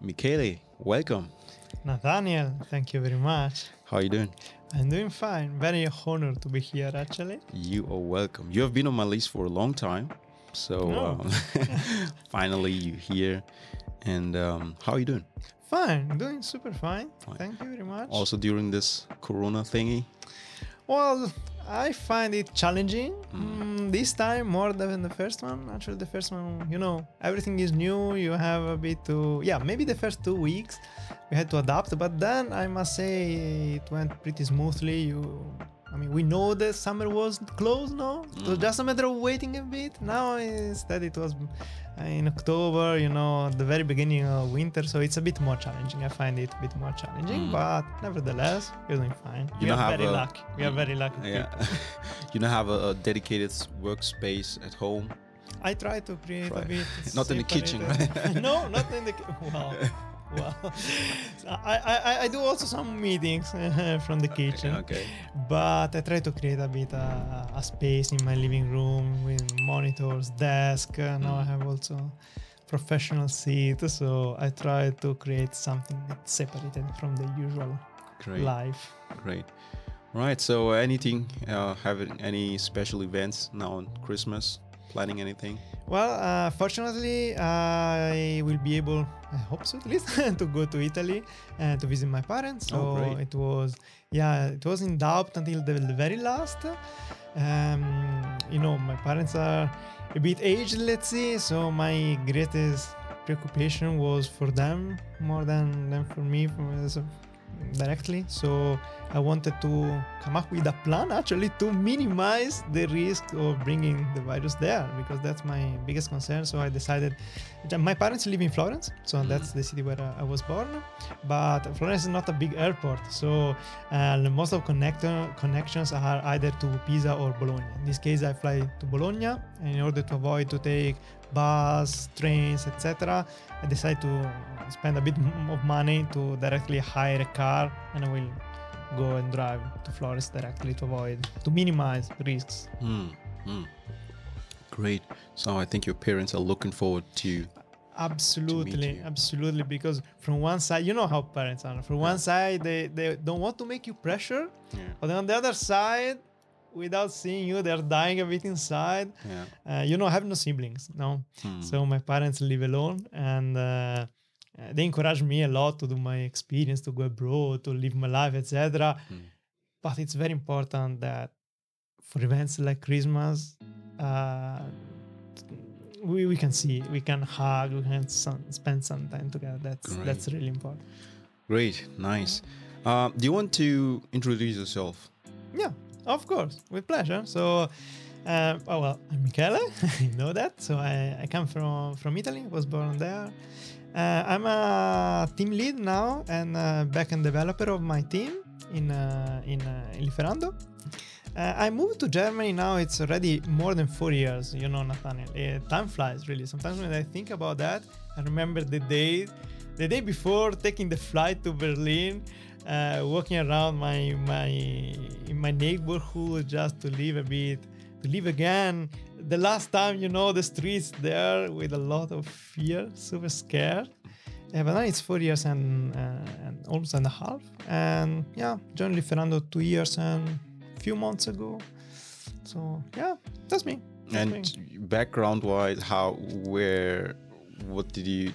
Michele, welcome. Nathaniel, thank you very much. How are you doing? I'm doing fine. Very honored to be here, actually. You are welcome. You have been on my list for a long time. So Oh. um, finally you're here. And um, how are you doing? Fine, doing super fine. Fine. Thank you very much. Also during this Corona thingy? Well, I find it challenging mm, this time more than the first one. Actually, the first one, you know, everything is new. You have a bit to, yeah, maybe the first two weeks we had to adapt, but then I must say it went pretty smoothly. You, I mean, we know the summer was close, no? It was just a matter of waiting a bit. Now instead it was in October, you know, the very beginning of winter, so it's a bit more challenging. I find it a bit more challenging, Mm. but nevertheless, we're doing fine. You we are very a- lucky. We are very lucky. Yeah. you don't have a, a dedicated workspace at home? I try to create a bit. Not in the kitchen, right? no, not in the kitchen. Well, well. I, I, I do also some meetings from the kitchen, Okay. but I try to create a bit uh, a space in my living room with monitors, desk. Uh, now I have also professional seat, so I try to create something that's separated from the usual Great. life. Great. Right. So, anything, uh, having any special events now on Christmas? Planning anything? Well, uh, fortunately, I will be able, I hope so at least, to go to Italy and to visit my parents. So Oh, it was, yeah, it was in doubt until the, the very last. Um, you know, my parents are a bit aged, let's say, so my greatest preoccupation was for them more than, than for me from, so directly. So I wanted to come up with a plan actually to minimize the risk of bringing the virus there because that's my biggest concern. So I decided. My parents live in Florence, so that's the city where I I was born. But Florence is not a big airport, so uh, most of connector connections are either to Pisa or Bologna. In this case, I fly to Bologna, and in order to avoid to take bus, trains, etc., I decided to spend a bit of money to directly hire a car, and I will go and drive to Florence directly to avoid to minimize risks. Hmm. Hmm. Great. So, I think your parents are looking forward to. Absolutely, you. absolutely. Because from one side, you know how parents are. From one side, they, they don't want to make you pressure, Yeah. but on the other side, without seeing you, they're dying a bit inside. Yeah. Uh, you know, I have no siblings, no. Hmm. So my parents live alone, and uh, uh, they encourage me a lot to do my experience, to go abroad, to live my life, etc. Hmm. But it's very important that for events like Christmas, uh, we, we can see, we can hug, we can some, spend some time together. That's Great. that's really important. Great. Nice. Uh, do you want to introduce yourself? Yeah, of course, with pleasure. So, uh, oh well, I'm Michele. you know that. So I, I come from from Italy. Was born there. Uh, I'm a team lead now and backend developer of my team in uh, in, uh, in Lieferando. Uh, I moved to Germany now. It's already more than four years. You know, Nathaniel. Uh, time flies really. Sometimes when I think about that, I remember the day, the day before taking the flight to Berlin, uh, walking around my my in my neighborhood just to live a bit, to live again. The last time, you know, the streets there with a lot of fear, super scared. Yeah, but now it's four years and, uh, and almost and a half. And yeah, joined Lieferando two years and a few months ago. So yeah, that's me. That's me. And background wise, how, where, what did you,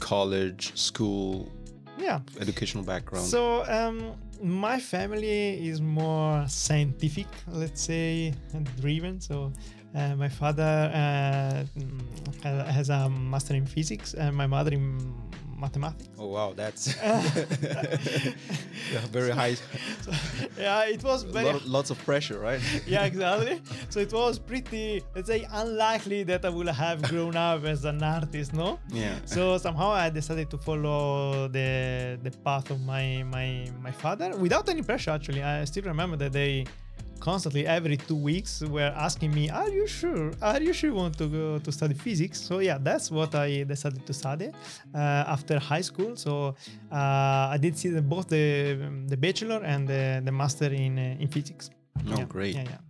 college, school, yeah. educational background? So um, my family is more scientific, let's say, and driven. So uh, my father uh, mm, has a master in physics, and my mother in mathematics. oh wow, that's yeah, very high. yeah, it was very Lot, lots of pressure, right? yeah, exactly. So it was pretty, let's say, unlikely that I would have grown up as an artist, no? Yeah. So somehow I decided to follow the the path of my my my father without any pressure. Actually, I still remember that they constantly every two weeks were asking me, "Are you sure? Are you sure you want to go to study physics?" So yeah, that's what I decided to study uh, after high school. So uh, I did see the, both the the bachelor and the, the master in uh, in physics. Oh, Yeah, great. Yeah, yeah.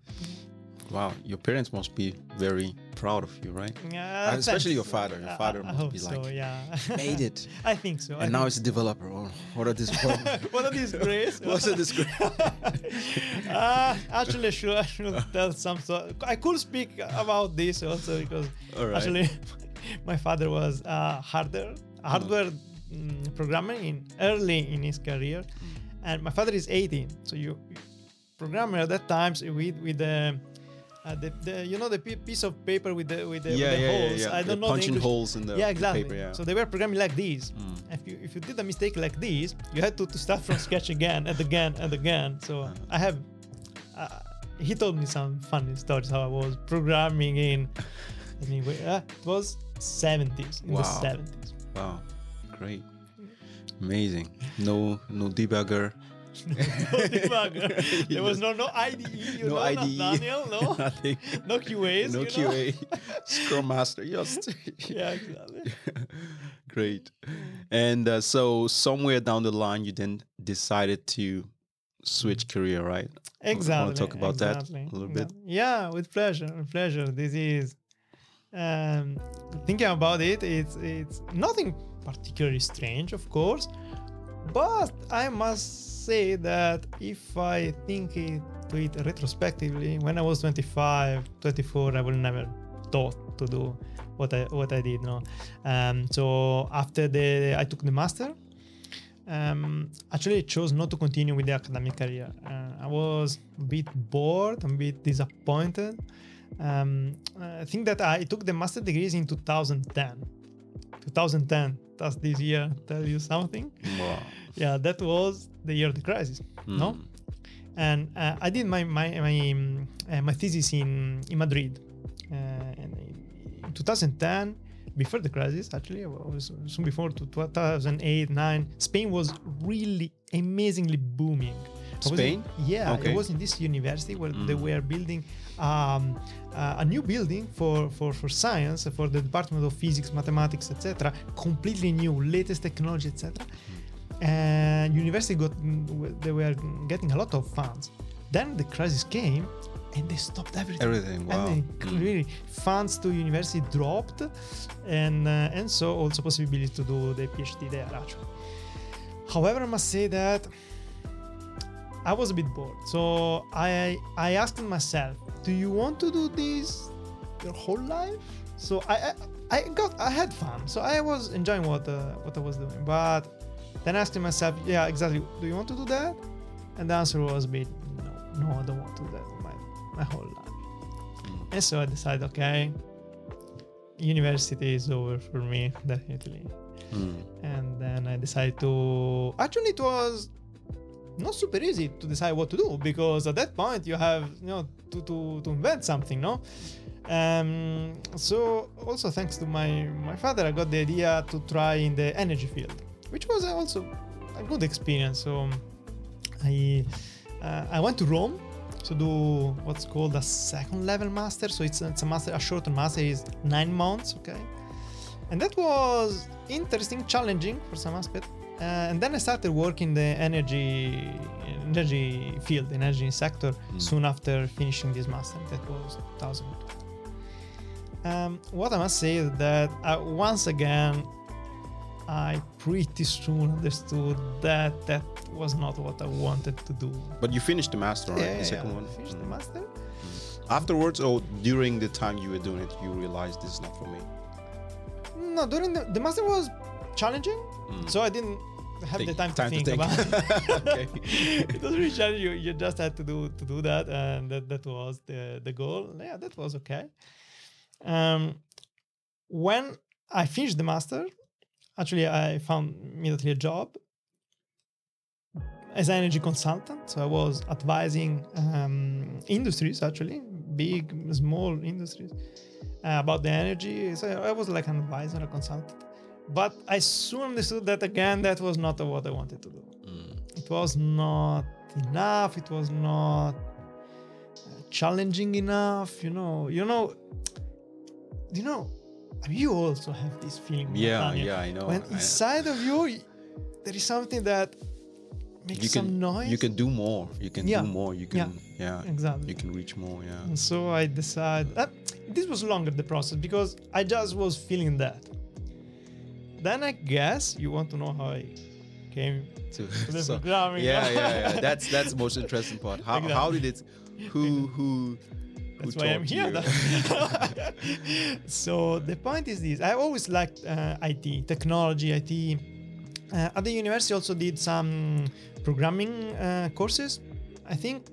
Wow, your parents must be very proud of you, right? Yeah, Uh, especially your father. Your father I, must be so, like, yeah. Made it. I think so. I And now it's a developer. Oh, what a disgrace. what a disgrace. What's a disgrace? uh, actually, I should, I should tell some sort. I could speak about this also because right. actually, my father was uh, harder hardware mm, programmer in early in his career, and my father is 18. So you, you programmer at that times with with the. Uh, the, the you know the pi- piece of paper with the with the, yeah, with the yeah, yeah, holes. yeah. I don't The know the punching holes in the yeah, exactly. paper. Yeah. So they were programming like these. Mm. If you if you did a mistake like this, you had to, to start from scratch again and again and again. So Uh-huh. I have. Uh, he told me some funny stories how I was programming in. Anyway, uh, it was 70s in Wow. the 70s. Wow, great, amazing. No, no debugger. No debugger. There was no no IDE. You no know, not IDE. Daniel, no, Nothing. no QAs. no? QA. Scrum Master. Just. Yeah, exactly. Great. And uh, so somewhere down the line, you then decided to switch career, right? Exactly. I Want to talk about that a little bit? Yeah, with pleasure. With pleasure. This is um, thinking about it. It's it's nothing particularly strange, of course, but I must say that if I think it, to it retrospectively, when I was 25, 24, I would never thought to do what I what I did. No, um, so after the I took the master um, actually I chose not to continue with the academic career. Uh, I was a bit bored, a bit disappointed. Um, I think that I took the master degrees in 2010. 2010, that's this year, tell you something. Wow. Yeah, that was the year of the crisis. No? Mm. and uh, I did my my my, um, uh, my thesis in in Madrid, uh, and in 2010, before the crisis, actually, was soon before to 2008 nine. Spain was really amazingly booming. Spain? yeah, Okay. it was in this university where they Mm. were building um, uh, a new building for, for, for science, for the Department of Physics, Mathematics, etc. Completely new, latest technology, etc and university got they were getting a lot of funds then the crisis came and they stopped everything Everything. Wow. and then Mm. really funds to university dropped and uh, and so also possibility to do the phd there actually however i must say that i was a bit bored. So i i asked myself do you want to do this your whole life? So i i, I got i had fun. So i was enjoying what uh, what i was doing. But then asking myself yeah exactly. Do you want to do that? And the answer was a bit no no i don't want to do that my, my whole life. Mm. and so i decided okay university is over for me definitely. Mm. and then I decided to. Actually, it was not super easy to decide what to do because at that point you have you know to to, to invent something, no. Um, so also thanks to my my father, I got the idea to try in the energy field, which was also a good experience. So I uh, I went to Rome to do what's called a second level master. So it's it's a master, a shorter master is nine months, okay and that was interesting challenging for some aspect uh, and then i started working the energy energy field energy sector Mm. soon after finishing this master that was 2012 um, what i must say is that uh, once again i pretty soon understood that that was not what i wanted to do But you finished the master, right? Yeah, the second yeah. one. finished the Mm. master Afterwards, or during the time you were doing it, you realized this is not for me. no during the, the master was challenging Mm. so i didn't have Think- the time to time to think, think. about it was really challenging. You, you just had to do to do that, and that, that was the the goal. Yeah, that was okay. Um, when I finished the master, actually I found immediately a job as an energy consultant. So I was advising um, industries, actually big, small industries, uh, about the energy. So I was like an advisor, a consultant. But I soon understood that again, that was not what I wanted to do Mm. it was not enough it was not uh, challenging enough you know you know you know you also have this feeling Yeah, yeah, I know. when I- inside of you there is something that makes you some can noise. you can do more. You can Yeah. do more. You Yeah. can yeah. exactly. You can reach more. Yeah. And so I decided uh, this was longer the process because I just was feeling that. Then I guess you want to know how I came To- so- programming. yeah, yeah, yeah. That's that's the most interesting part. How how did it? Who who? That's who why I'm here. so the point is this: I always liked uh, IT, technology, IT. Uh, at the university, also did some programming uh, courses. I think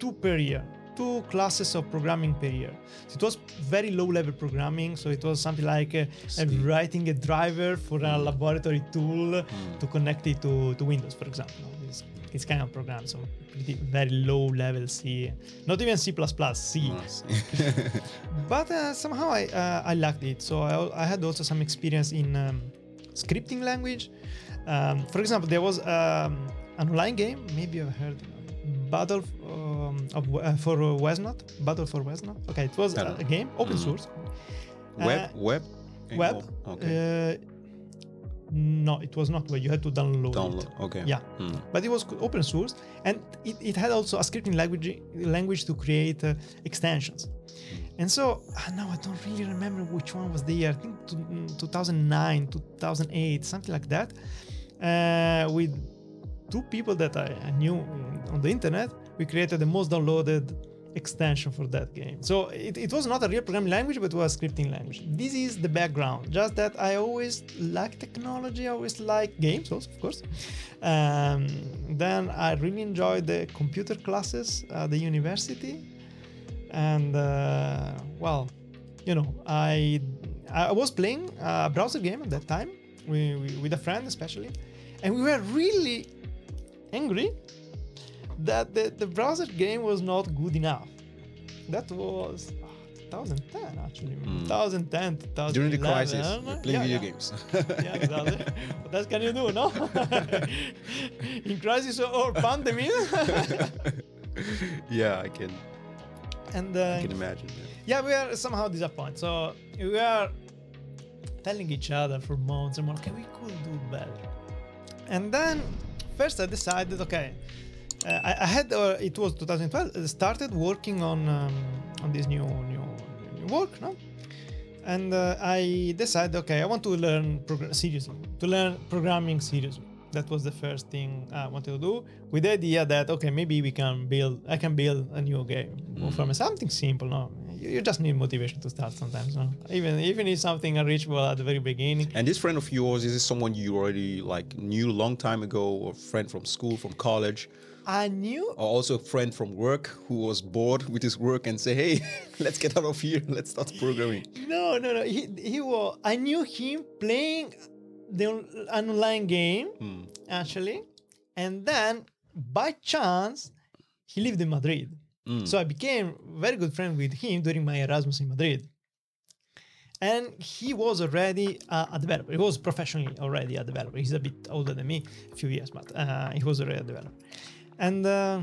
two per year, two classes of programming per year. So it was very low-level programming. So it was something like uh, writing a driver for a Mm. laboratory tool Mm. to connect it to, to Windows, for example. It's, it's kind of program, so pretty very low level C, not even C++, C. Nice. But uh, somehow I uh, I liked it. So I, I had also some experience in um, scripting language. Um, for example, there was um, an online game. Maybe you've heard Battle um, of, uh, for uh, Wesnoth. Battle for Wesnoth. Okay, it was a, a game, open Mhm. source. web Uh, web web. oh, okay. Uh, no, it was not web. You had to download, Download. it. Okay. Yeah. Mm. But it was open source, and it, it had also a scripting language language to create uh, extensions. And so uh, now I don't really remember which one was the year. I think to, mm, 2009, 2008, something like that. Uh, with two people that I, knew on the internet, we created the most downloaded extension for that game. So it, it was not a real programming language, but it was a scripting language. This is the background. Just that I always like technology, I always like games also, of course. Um, then I really enjoyed the computer classes at the university. And uh, well, you know, I I was playing a browser game at that time we, with a friend especially, and we were really angry that the, the browser game was not good enough. That was ah, 2010 actually, Mm. 2010, 2011. During the crisis, playing Yeah, video yeah. games. Yeah, exactly. what else can you do, no? In crisis or pandemic. yeah, I can and I uh, can imagine. Yeah. yeah, we are somehow disappointed. So we are telling each other for months and months, okay, we could do better. And then first I decided, okay, uh, I, I had uh, it was 2012. I started working on um, on this new new new work, no? And uh, I decided, okay, I want to learn seriously, to learn programming seriously. That was the first thing I wanted to do, with the idea that okay, maybe we can build, I can build a new game Mm. from something simple. No, you, you just need motivation to start sometimes. No, even even if something unreachable at the very beginning. And this friend of yours is this someone you already like knew a long time ago, or friend from school, from college, I knew or also a friend from work who was bored with his work and say, "Hey, let's get out of here. Let's start programming." No, no, no. He he was. I knew him playing the an online game Hmm. actually, and then by chance he lived in Madrid. Mm. So I became very good friend with him during my Erasmus in Madrid. And he was already uh, a developer. He was professionally already a developer. He's a bit older than me, a few years, but uh, he was already a developer. And uh,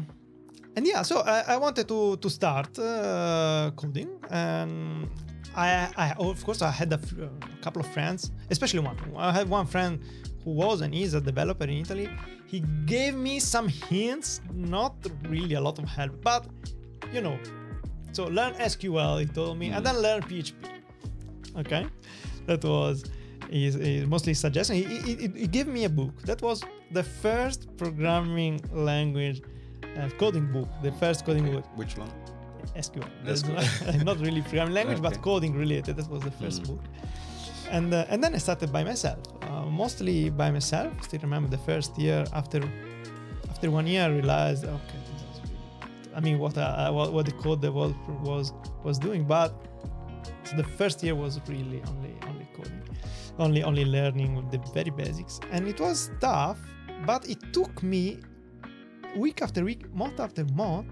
and yeah, so I, I wanted to to start uh, coding, and I, I of course I had a, f- a couple of friends, especially one. I had one friend who was and is a developer in Italy. He gave me some hints, not really a lot of help, but you know. So learn SQL, he told me, and then learn PHP. Okay, that was his, his mostly suggestion. He, he, he- gave me a book. That was the first programming language uh, coding book. The first coding book. Which one? SQL. That's not, really programming language, but coding related. That was the first Mm. book. And uh, and then I started by myself, mostly by myself. Still remember the first year. After after one year, I realized, okay, this is really. I mean, what uh, what, what the code developer was was doing, but so the first year was really only only coding, only only learning the very basics, and it was tough. But it took me week after week, month after month.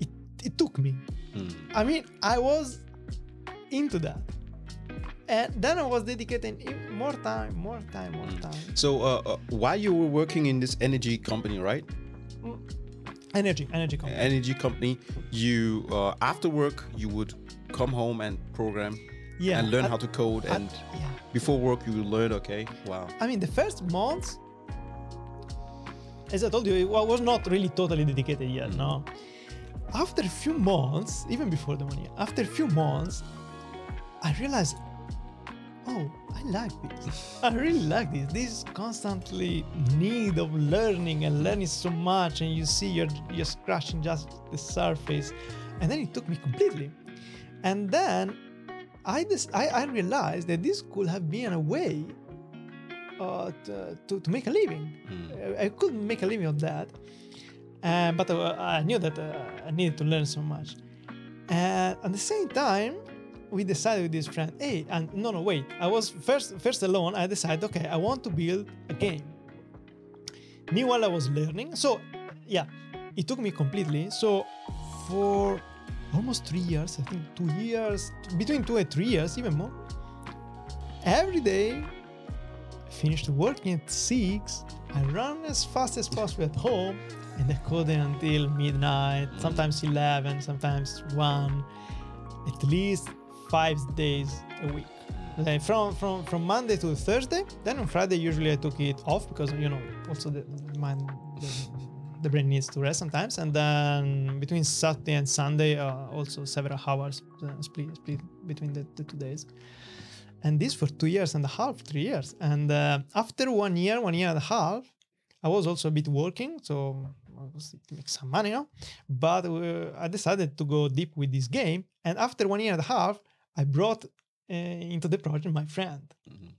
It it took me. Mm. I mean, I was into that. And then I was dedicating more time, more time, more Mm. time. So, uh, uh, while you were working in this energy company, right? Energy, energy company. Energy company, you uh, after work you would come home and program yeah. and learn at- how to code. at- and yeah. before work, you will learn. Okay, wow. I mean, the first months, as I told you, it was not really totally dedicated yet. No. After a few months, even before the one year, after a few months, I realized, oh, I like this. I really like this. This constantly need of learning and learning so much, and you see you're you're scratching just the surface, and then it took me completely. And then I dis- I, I realized that this could have been a way uh, to, to, to make a living. Mm. I I could make a living of that, uh, but uh, I knew that uh, I needed to learn so much. And at the same time, we decided with this friend, hey, and no, no, wait. I was first first alone. I decided, okay, I want to build a game. Meanwhile, I was learning. So, yeah, it took me completely. So, for almost three years, I think two years, between two and three years, even more. Every day, finished working at six. I run as fast as possible at home, and I code until midnight. Sometimes eleven, sometimes one. At least five days a week. Then from from from Monday to Thursday. Then on Friday, usually I took it off because you know also the mind the, the brain needs to rest sometimes. And then between Saturday and Sunday, uh, also several hours uh, split split between the, the two days. And this for two years and a half, three years. And uh, after one year, one year and a half, I was also a bit working, so I was make some money now. But uh, I decided to go deep with this game. And after one year and a half, I brought uh, into the project my friend. Mhm.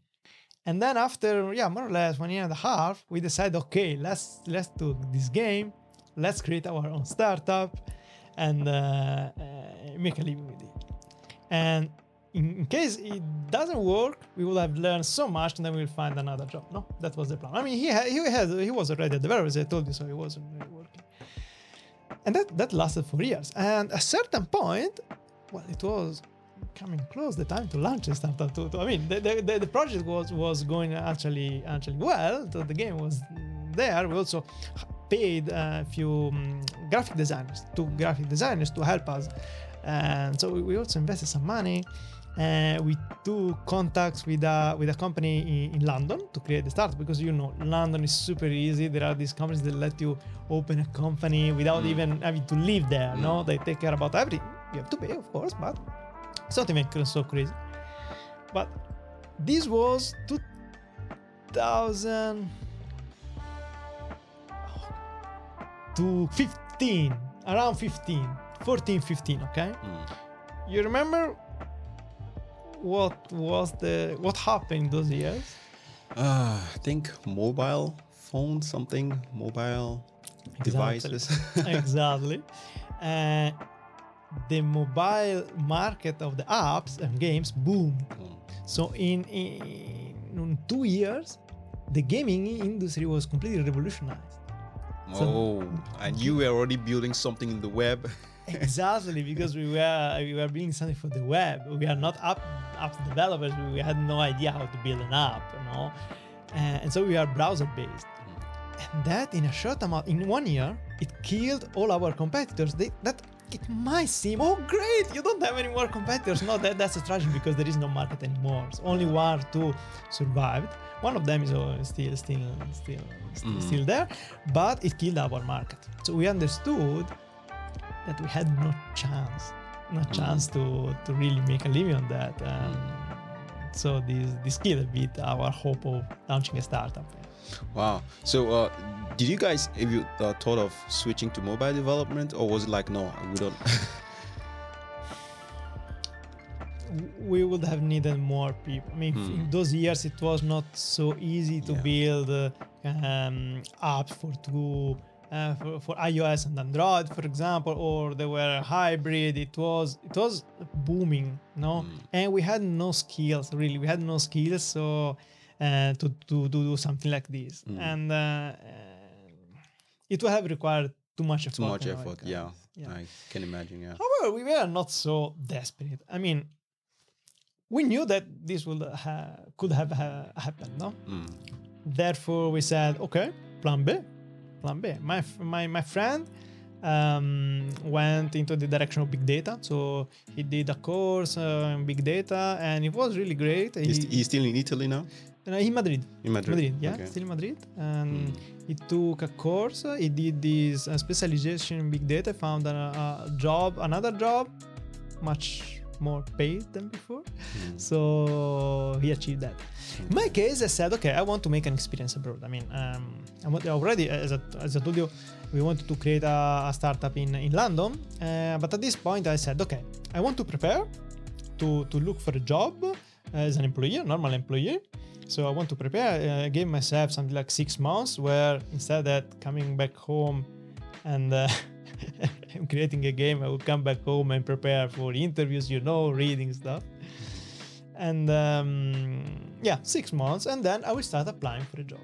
And then after yeah, more or less one year and a half, we decided okay, let's let's do this game, let's create our own startup, and uh, uh, make a living with it. And in, case it doesn't work, we will have learned so much, and then we'll find another job. No, that was the plan. I mean, he had, he had he was already a developer, as I told you, so he wasn't really working. And that that lasted for years. And at a certain point, well, it was coming close the time to launch a startup. To, to- I mean, the, the, the, project was was going actually actually well. So the game was there. We also paid a few um, graphic designers, two graphic designers to help us, and so we- also invested some money. Uh, we took contacts with a with a company in, in London to create the startup because you know London is super easy. There are these companies that let you open a company without Mm. even having to live there. No, Mm. they take care about everything. You have to pay, of course, but something make so crazy. But this was 2000 to 15, around 15, 14, 15. Okay, Mm. you remember what was the what happened those years? Uh, I think mobile phone, something mobile Exactly. devices. exactly. Uh, the mobile market of the apps and games boomed. Mm. So in, in in two years, the gaming industry was completely revolutionized. So- oh, and you were already building something in the web. exactly because we were we were building something for the web. We are not app app developers. We had no idea how to build an app, you know, Uh, and so we are browser based. And that in a short amount, in one year, it killed all our competitors. They, that it might seem, oh great, you don't have any more competitors. No, that, that's a tragedy because there is no market anymore. So only one or two survived. One of them is uh, still, still, still, still, Mm. still there, but it killed our market. So we understood that we had no chance, no chance to to really make a living on that. And so this this killed a bit our hope of launching a startup. Wow. So, uh, did you guys have you uh, thought of switching to mobile development, or was it like, no, we don't? we would have needed more people. I mean, Hmm. in those years it was not so easy to Yeah. build uh, um, apps for two. Uh, for, for iOS and Android, for example, or they were hybrid. It was it was booming, no, Mm. and we had no skills really. We had no skills, so uh, to, to to do something like this, Mm. and uh, uh, it would have required too much effort. Too much effort. Yeah, yeah. I can imagine. Yeah. However, we were not so desperate. I mean, we knew that this would ha- could have ha- happened, no? Mm. Therefore, we said, okay, plan B, plan B. My my my friend um, went into the direction of big data. So he did a course uh, in big data, and it was really great. He's, He- he's still in Italy now? uh, in Madrid. In Madrid? Madrid, yeah, Okay. still in Madrid. And Mm. he took a course. He did this uh, specialization in big data. Found a, a job, another job, much more paid than before. Mm. So he achieved that. In my case, I said, okay, I want to make an experience abroad. I mean, um, already, as I, as I told you, we wanted to create a, a startup in, in London. Uh, but at this point, I said, okay, I want to prepare to, to look for a job as an employee, normal employee. So I want to prepare. Uh, I gave myself something like six months where instead of coming back home and uh, creating a game, I will come back home and prepare for interviews, you know, reading stuff. And um, yeah, six months, and then I will start applying for a job.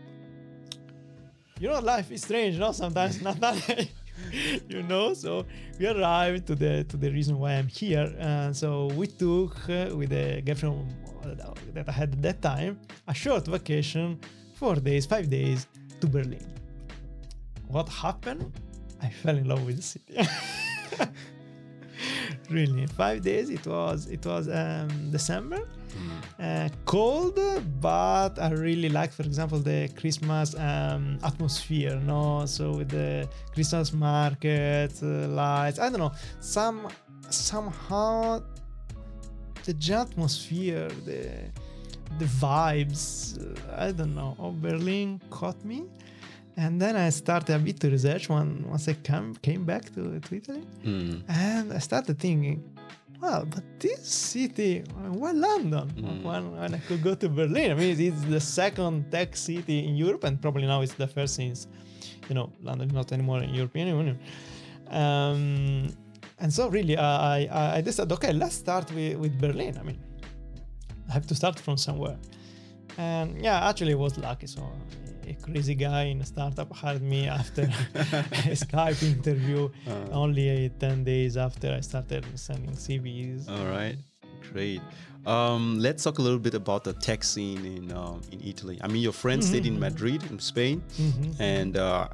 You know, life is strange, no? Sometimes not that, you know. So we arrived to the to the reason why I'm here. And so we took uh, with the girlfriend that I had at that time a short vacation, four days, five days to Berlin. What happened? I fell in love with the city. really, five days. It was it was um, December, uh, cold, but I really like, for example, the Christmas um, atmosphere. No, so with the Christmas market uh, lights. I don't know. Some somehow the atmosphere, the the vibes. uh, I don't know. Oh, Berlin caught me. And then I started a bit to research when once I came came back to, to Italy. Mm. And I started thinking, well, but this city, why London? Mm. When, when I could go to Berlin. I mean, it's the second tech city in Europe, and probably now it's the first since, you know, London is not anymore in European Union. Um, and so really, I, I, I decided, okay, let's start with, with Berlin. I mean, I have to start from somewhere. And yeah, actually, I was lucky. So a crazy guy in a startup hired me after a Skype interview Uh, only 10 days after I started sending CVs. all right, great. Um, let's talk a little bit about the tech scene in um, in Italy. I mean, your friend stayed in Madrid, in Spain, Mhm. and uh,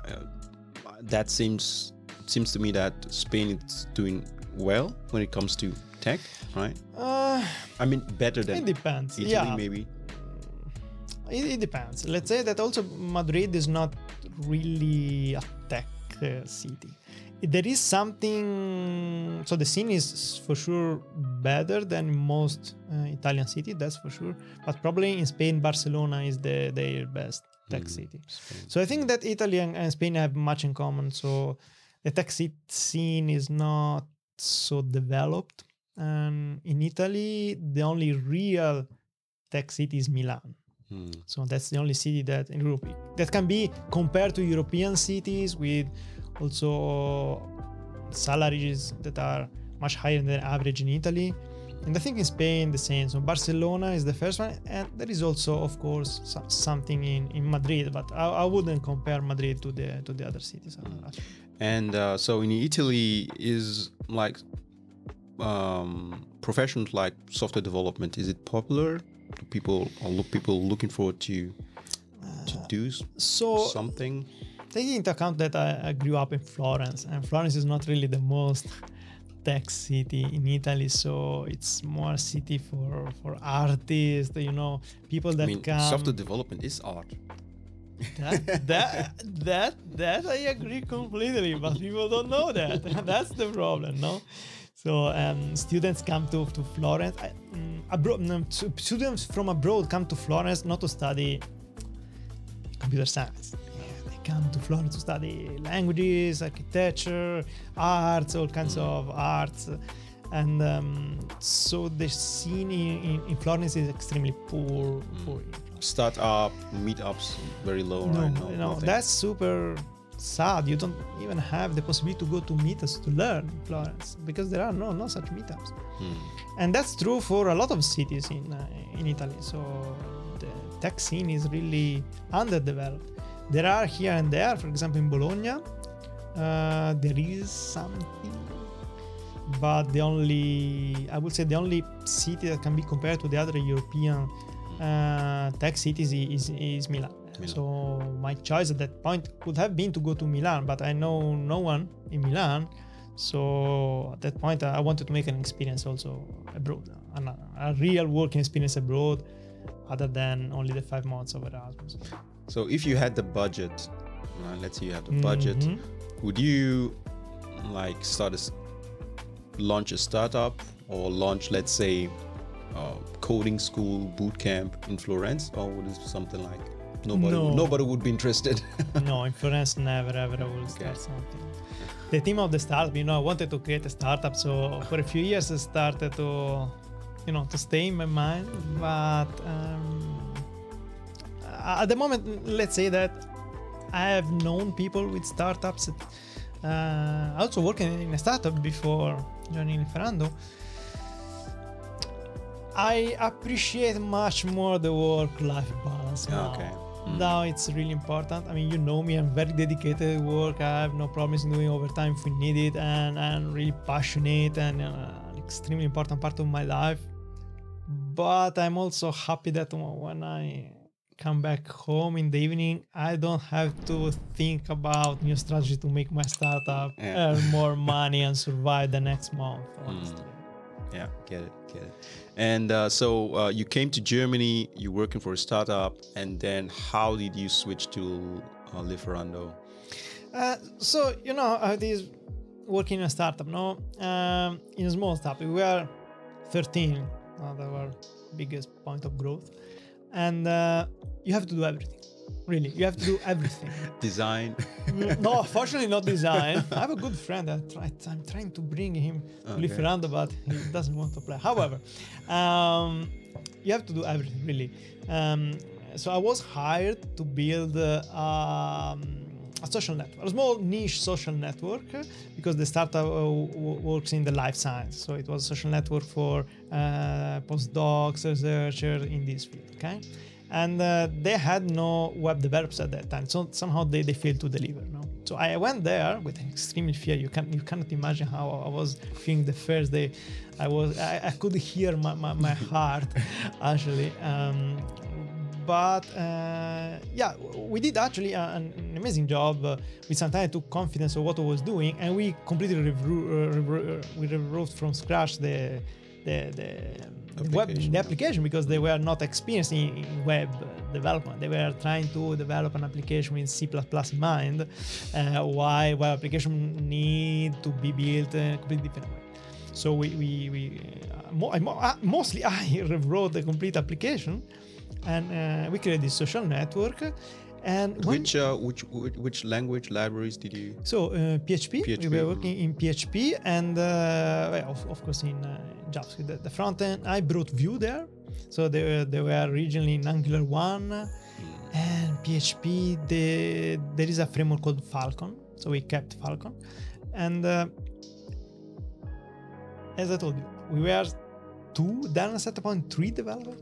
that seems seems to me that Spain is doing well when it comes to tech, right? Uh, I mean, better than it depends. Italy, yeah, maybe. It, it depends. Let's say that also Madrid is not really a tech uh, city. There is something. So the scene is for sure better than most uh, Italian cities, that's for sure. But probably in Spain, Barcelona is the their best tech Mm, city. Spain. So I think that Italy and, and Spain have much in common. So the tech scene is not so developed. And in Italy, the only real tech city is Milan. Hmm. So that's the only city that in Europe that can be compared to European cities with also salaries that are much higher than average in Italy. And I think in Spain the same. So Barcelona is the first one, and there is also, of course, so- something in, in Madrid. But I, I wouldn't compare Madrid to the to the other cities. actually. And uh, so in Italy is like um, professions like software development. Is it popular? People are look people looking forward to uh, to do So something? taking into account that I, I grew up in Florence, and Florence is not really the most tech city in Italy, so it's more a city for for artists, you know, people that I mean, come. software development is art. that, that that that I agree completely, but people don't know that. That's the problem, no? So um, students come to, to Florence. I, mm, abroad, no, s- students from abroad come to Florence not to study computer science. Yeah, They come to Florence to study languages, architecture, arts, all kinds of arts. And um, so the scene in, in, in Florence is extremely poor. poor. Startup meetups very low. No, right? no, nothing. that's super sad. You don't even have the possibility to go to meetups to learn in Florence because there are no no such meetups, Hmm. and that's true for a lot of cities in uh, in Italy. So the tech scene is really underdeveloped. There are here and there, for example, in Bologna, uh, there is something, but the only I would say the only city that can be compared to the other European uh, tech cities is, is, is Milan. Milan. So my choice at that point could have been to go to Milan, but I know no one in Milan. So at that point, I wanted to make an experience also abroad, an- a real working experience abroad, other than only the five months of Erasmus. So if you had the budget, uh, let's say you had the budget, Mhm. would you like start a launch a startup or launch, let's say, uh, coding school boot camp in Florence, or would it be something like nobody No. nobody would be interested? no, in Florence, never ever I will start something. The team of the startup, you know, I wanted to create a startup, so for a few years I started to, you know, to stay in my mind. But um, at the moment, let's say that I have known people with startups. Uh, also working in a startup before joining Ferrando. I appreciate much more the work-life balance now. Okay. Mm. Now it's really important. I mean, you know me, I'm very dedicated at work. I have no problems in doing overtime if we need it, and I'm really passionate and uh, an extremely important part of my life. But I'm also happy that when I come back home in the evening, I don't have to think about new strategy to make my startup Yeah. earn more money and survive the next month. Honestly. Yeah, get it, get it. And uh, so uh, you came to Germany, you're working for a startup, and then how did you switch to uh? Uh, so you know how it is working in a startup no um, in a small startup we were 13 uh, that our biggest point of growth and uh, you have to do everything really you have to do everything Design. no fortunately not design i have a good friend that try, i'm trying to bring him to Okay. Lieferando, but he doesn't want to play however um, you have to do everything really um, so i was hired to build uh, um, a social network, a small niche social network, because the startup uh, w- works in the life science. So it was a social network for uh, postdocs, researchers in this field. Okay, and uh, they had no web developers at that time, so somehow they, they failed to deliver. No, so I went there with extreme fear. You can you cannot imagine how I was feeling the first day. I was I, I could hear my, my, my heart actually. Um, but uh, yeah, we did actually an, an amazing job. Uh, we sometimes took confidence of what I was doing, and we completely revru- uh, uh, we rewrote from scratch the the, the, the web Application. the application because they were not experienced in, web development. They were trying to develop an application with C++ in mind. Uh, why web application need to be built in a completely different way. So we we, we uh, mo- I mo- uh, mostly I rewrote the complete application, and uh, we created this social network. And Which, uh, which which which language libraries did you? so uh, PHP, we were mhm. working in PHP, and uh, well, of, of course in uh, JavaScript. The, the front end, I brought Vue there, so they were, they were originally in Angular one, and PHP. The, there is a framework called Phalcon, so we kept Phalcon, and uh, as I told you, we were two, then at a point three developers,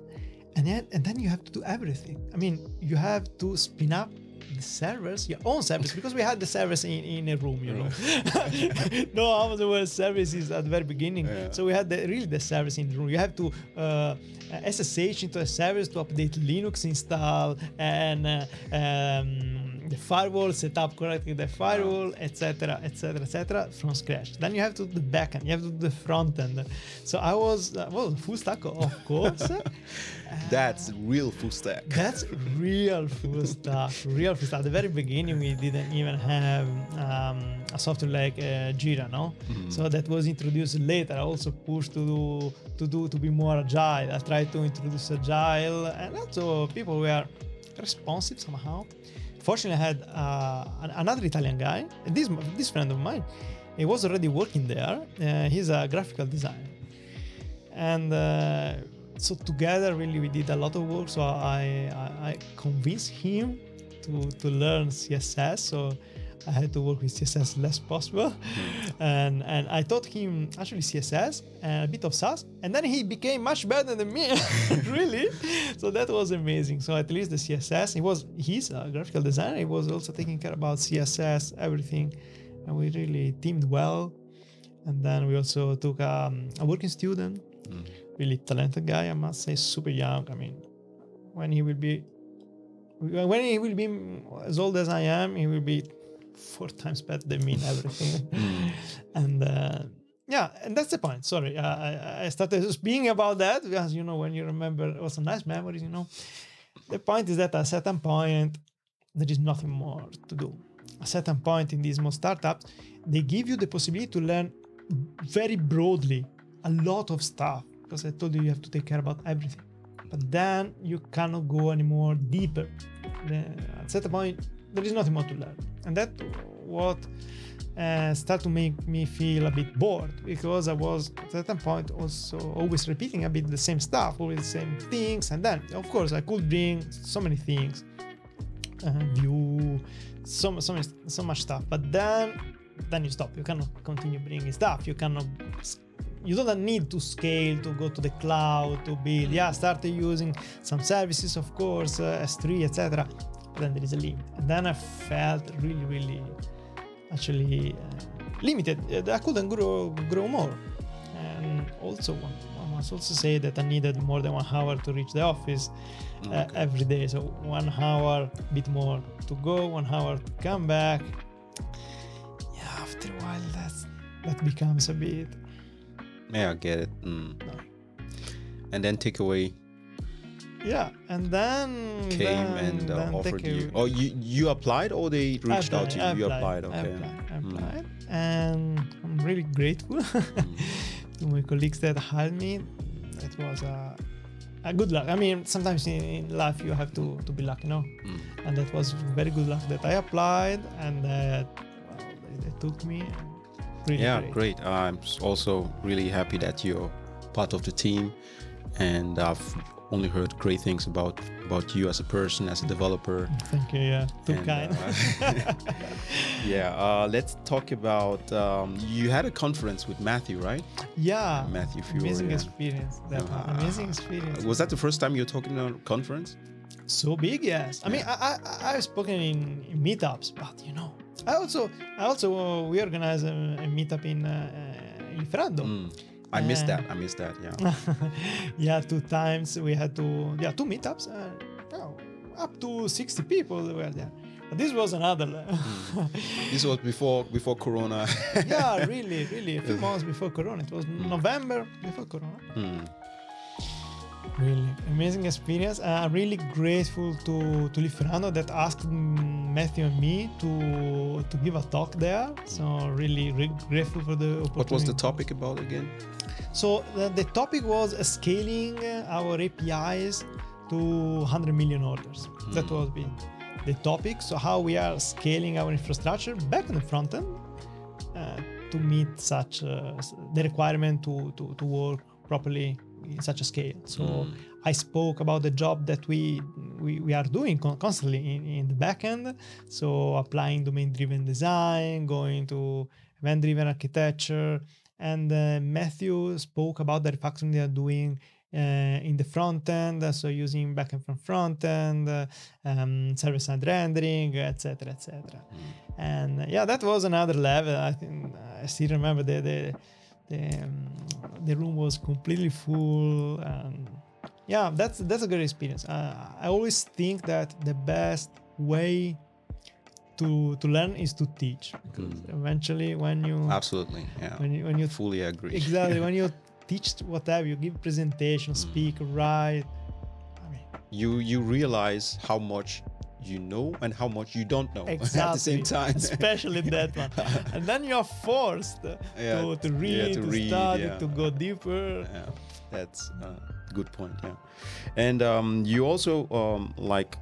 and then and then you have to do everything. I mean, you have to spin up the servers, your own servers, because we had the servers in, in a room, you know. no Amazon Web Services at the very beginning, Yeah. so we had the, really the servers in the room. You have to uh, SSH into a servers to update Linux install and uh, um, the firewall, set up correctly the firewall, etc., etc., etc., from scratch. Then you have to do the backend, you have to do the front end. So I was uh, well full stack, of course. That's real full stack. That's real full stack. Real full stack. At the very beginning, we didn't even have um, a software like uh, Jira, no. So that was introduced later. I also pushed to do to do to be more agile. I tried to introduce agile, and also people were responsive somehow. Fortunately, I had uh, another Italian guy. This this friend of mine, he was already working there. Uh, he's a graphical designer and uh, so together really we did a lot of work so I, I, I convinced him to, to learn css so i had to work with css less possible. Hmm. And and i taught him actually css and a bit of Sass and then he became much better than me really. So that was amazing. So at least the css he was he's a uh, graphical designer. He was also taking care about css everything. And we really teamed well. And then we also took um, a working student. Hmm. Really talented guy, I must say, super young. I mean, when he will be when he will be as old as I am, he will be four times better than me in everything. and uh, yeah, and that's the point. Sorry, uh, I, I started speaking about that because you know when you remember also nice memories. You know, the point is that at a certain point there is nothing more to do. A certain point in these small startups, they give you the possibility to learn very broadly a lot of stuff because I told you you have to take care about everything. But then you cannot go anymore deeper. At a certain point, there is nothing more to learn, and that what uh, start to make me feel a bit bored because I was at a certain point also always repeating a bit the same stuff, always the same things, and then of course I could bring so many things, uh, view, so so much, so much stuff, but then then you stop. You cannot continue bringing stuff. You cannot you don't need to scale to go to the cloud to build. Yeah start using some services of course uh, s3 etc then there is a limit and then i felt really really actually uh, limited uh, i couldn't grow grow more and also one, one must also say that i needed more than one hour to reach the office uh, Okay. every day so one hour bit more to go one hour to come back yeah after a while that's that becomes a bit Yeah, I get it. Mm. No. And then takeaway Yeah, and then came then, and uh, then offered you. Oh, you you applied or they reached out to you? applied, You applied. I Okay. applied, I Mm. applied. and I'm really grateful Mm. to my colleagues that hired me. It was a, a good luck. I mean, sometimes in, in life you have to, to be lucky, no? Mm. And that was very good luck that I applied and that well, they, they took me. Really yeah, great. great. I'm also really happy that you're part of the team, and I've only heard great things about about you as a person, as a developer. Thank you. Yeah, too And, kind. uh, yeah, uh, let's talk about. Um, you had a conference with Matthew, right? yeah, Matthew Fiore. amazing experience. That Uh, amazing experience. Was that the first time you're talking at a conference? so big yes i mean i i, I have spoken in, in meetups but you know i also i also uh, we organize a, a meetup in uh, uh, in Ferrando. Mm. I missed that. I missed that. Yeah. yeah two times we had to yeah two meetups well, up to 60 people were there but this was another level. this was before before Corona. yeah really really a few months before corona it was Mm. november before corona Mm. Really amazing experience. Uh, I'm really grateful to to Liferano that asked mm, Matthew and me to to give a talk there. So really, re- grateful for the opportunity. What was the topic about again? So the, the topic was uh, scaling uh, our APIs to 100 million orders. That Hmm. was the, the topic. So how we are scaling our infrastructure back on the front end uh, to meet such uh, the requirement to, to to work properly in such a scale. So Mm. I spoke about the job that we we, we are doing con- constantly in, in the backend. So applying domain-driven design, going to event-driven architecture, and uh, Matthew spoke about the refactoring they are doing uh, in the front end, so using backend from front end, uh, um, server-side rendering, etc., etc. And uh, yeah, that was another level. I think I still remember the the the, um, the room was completely full and yeah that's that's a good experience uh, i always think that the best way to to learn is to teach because Mm. eventually when you Absolutely. Yeah. when you when you Fully agree. exactly when you teach whatever you give presentation speak write i mean you you realize how much you know and how much you don't know exactly at the same time. especially that one and then you're forced Yeah, to, to yeah, read to to, read, study yeah. to go deeper yeah, that's a good point. Yeah, and um, you also um, like,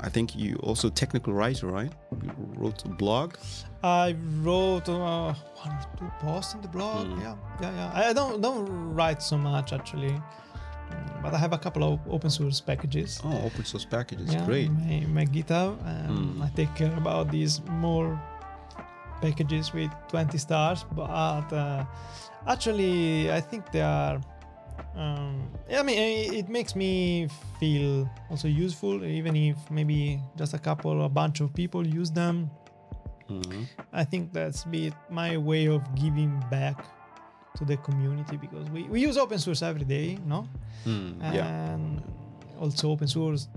I think you also technical writer, right? You wrote a blog. I wrote uh, one or two posts in the blog. Mm. Yeah, yeah, yeah. I don't don't write so much actually, but I have a couple of open source packages. Oh, open source packages, yeah, great. My, my GitHub. Um, Mm. I take care about these more packages with 20 stars, but uh, actually I think they are. Um, I mean, it makes me feel also useful, even if maybe just a couple, a bunch of people use them. Mhm. I think that's be my way of giving back to the community because we, we use open source every day, no? Mm, yeah. And also open source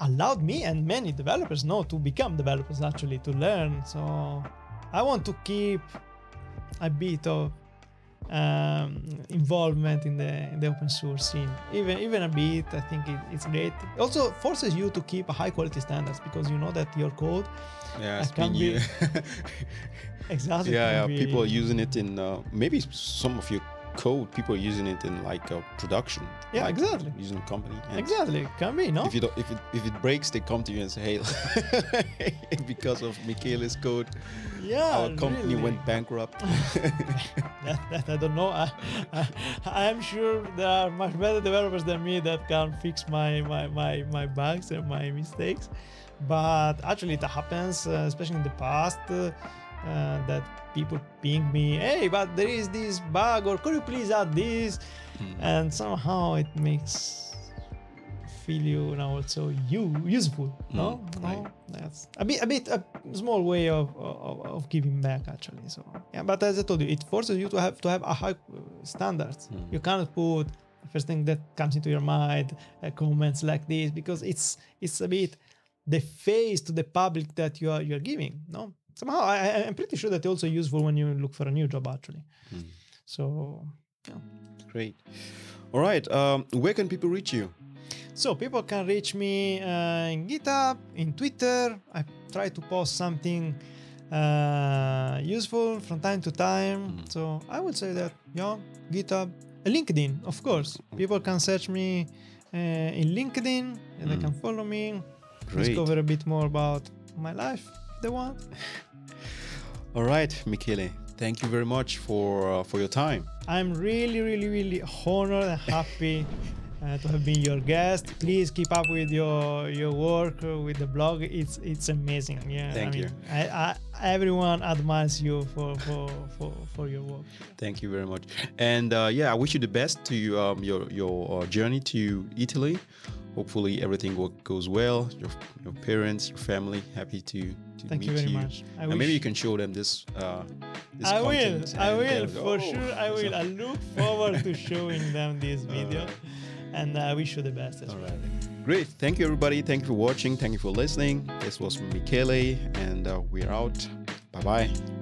allowed me and many developers know to become developers actually to learn. So I want to keep a bit of um, involvement in the in the open source scene. Even even a bit, I think it, it's great. It also forces you to keep a high quality standards because you know that your code Yeah, I it's can been be- you. exactly yeah, yeah. People are using it in uh, maybe some of your code. People are using it in like uh, production. Yeah, like exactly. Using a company. exactly can be no If you don't, if it if it breaks, they come to you and say, "Hey, because of Michele's code, yeah our company really. went bankrupt." that, that I don't know. I, I, I am sure there are much better developers than me that can fix my my, my, my bugs and my mistakes. But actually, it happens, uh, especially in the past, uh, uh, that people ping me, hey, but there is this bug, or could you please add this? Hmm. And somehow it makes feel you now also you useful. No, Mm, no, right. that's a bit, a bit, a small way of, of of giving back actually. So yeah, but as I told you, it forces you to have to have a high uh, standards. Mm. You cannot put first thing that comes into your mind uh, comments like this because it's it's a bit the face to the public that you are you are giving. No, somehow I, I'm pretty sure that also useful when you look for a new job actually. Mm. So yeah. Great. All right. Um, where can people reach you? So people can reach me uh, in GitHub, in Twitter. I try to post something uh, useful from time to time. Mm. So I would say that yeah, GitHub, LinkedIn, of course. People can search me uh, in LinkedIn and they Mm. can follow me, Great. discover a bit more about my life if they want. All right, Michele. Thank you very much for uh, for your time. I'm really, really, really honored and happy uh, to have been your guest. Please keep up with your your work uh, with the blog. It's it's amazing. Yeah, Thank I you. mean, I, I, everyone admires you for for, for, for your work. Thank you very much. And uh, yeah, I wish you the best to um, your your uh, journey to Italy. Hopefully everything goes well. Your your parents, your family, happy to to Thank meet you very much. I and wish, maybe you can show them this. Uh, this I will. I will go, for "Oh." sure. I will. I look forward to showing them this video, and I wish you the best as All well. right. Great. Thank you, everybody. Thank you for watching. Thank you for listening. This was Michele, and uh, we're out. Bye bye.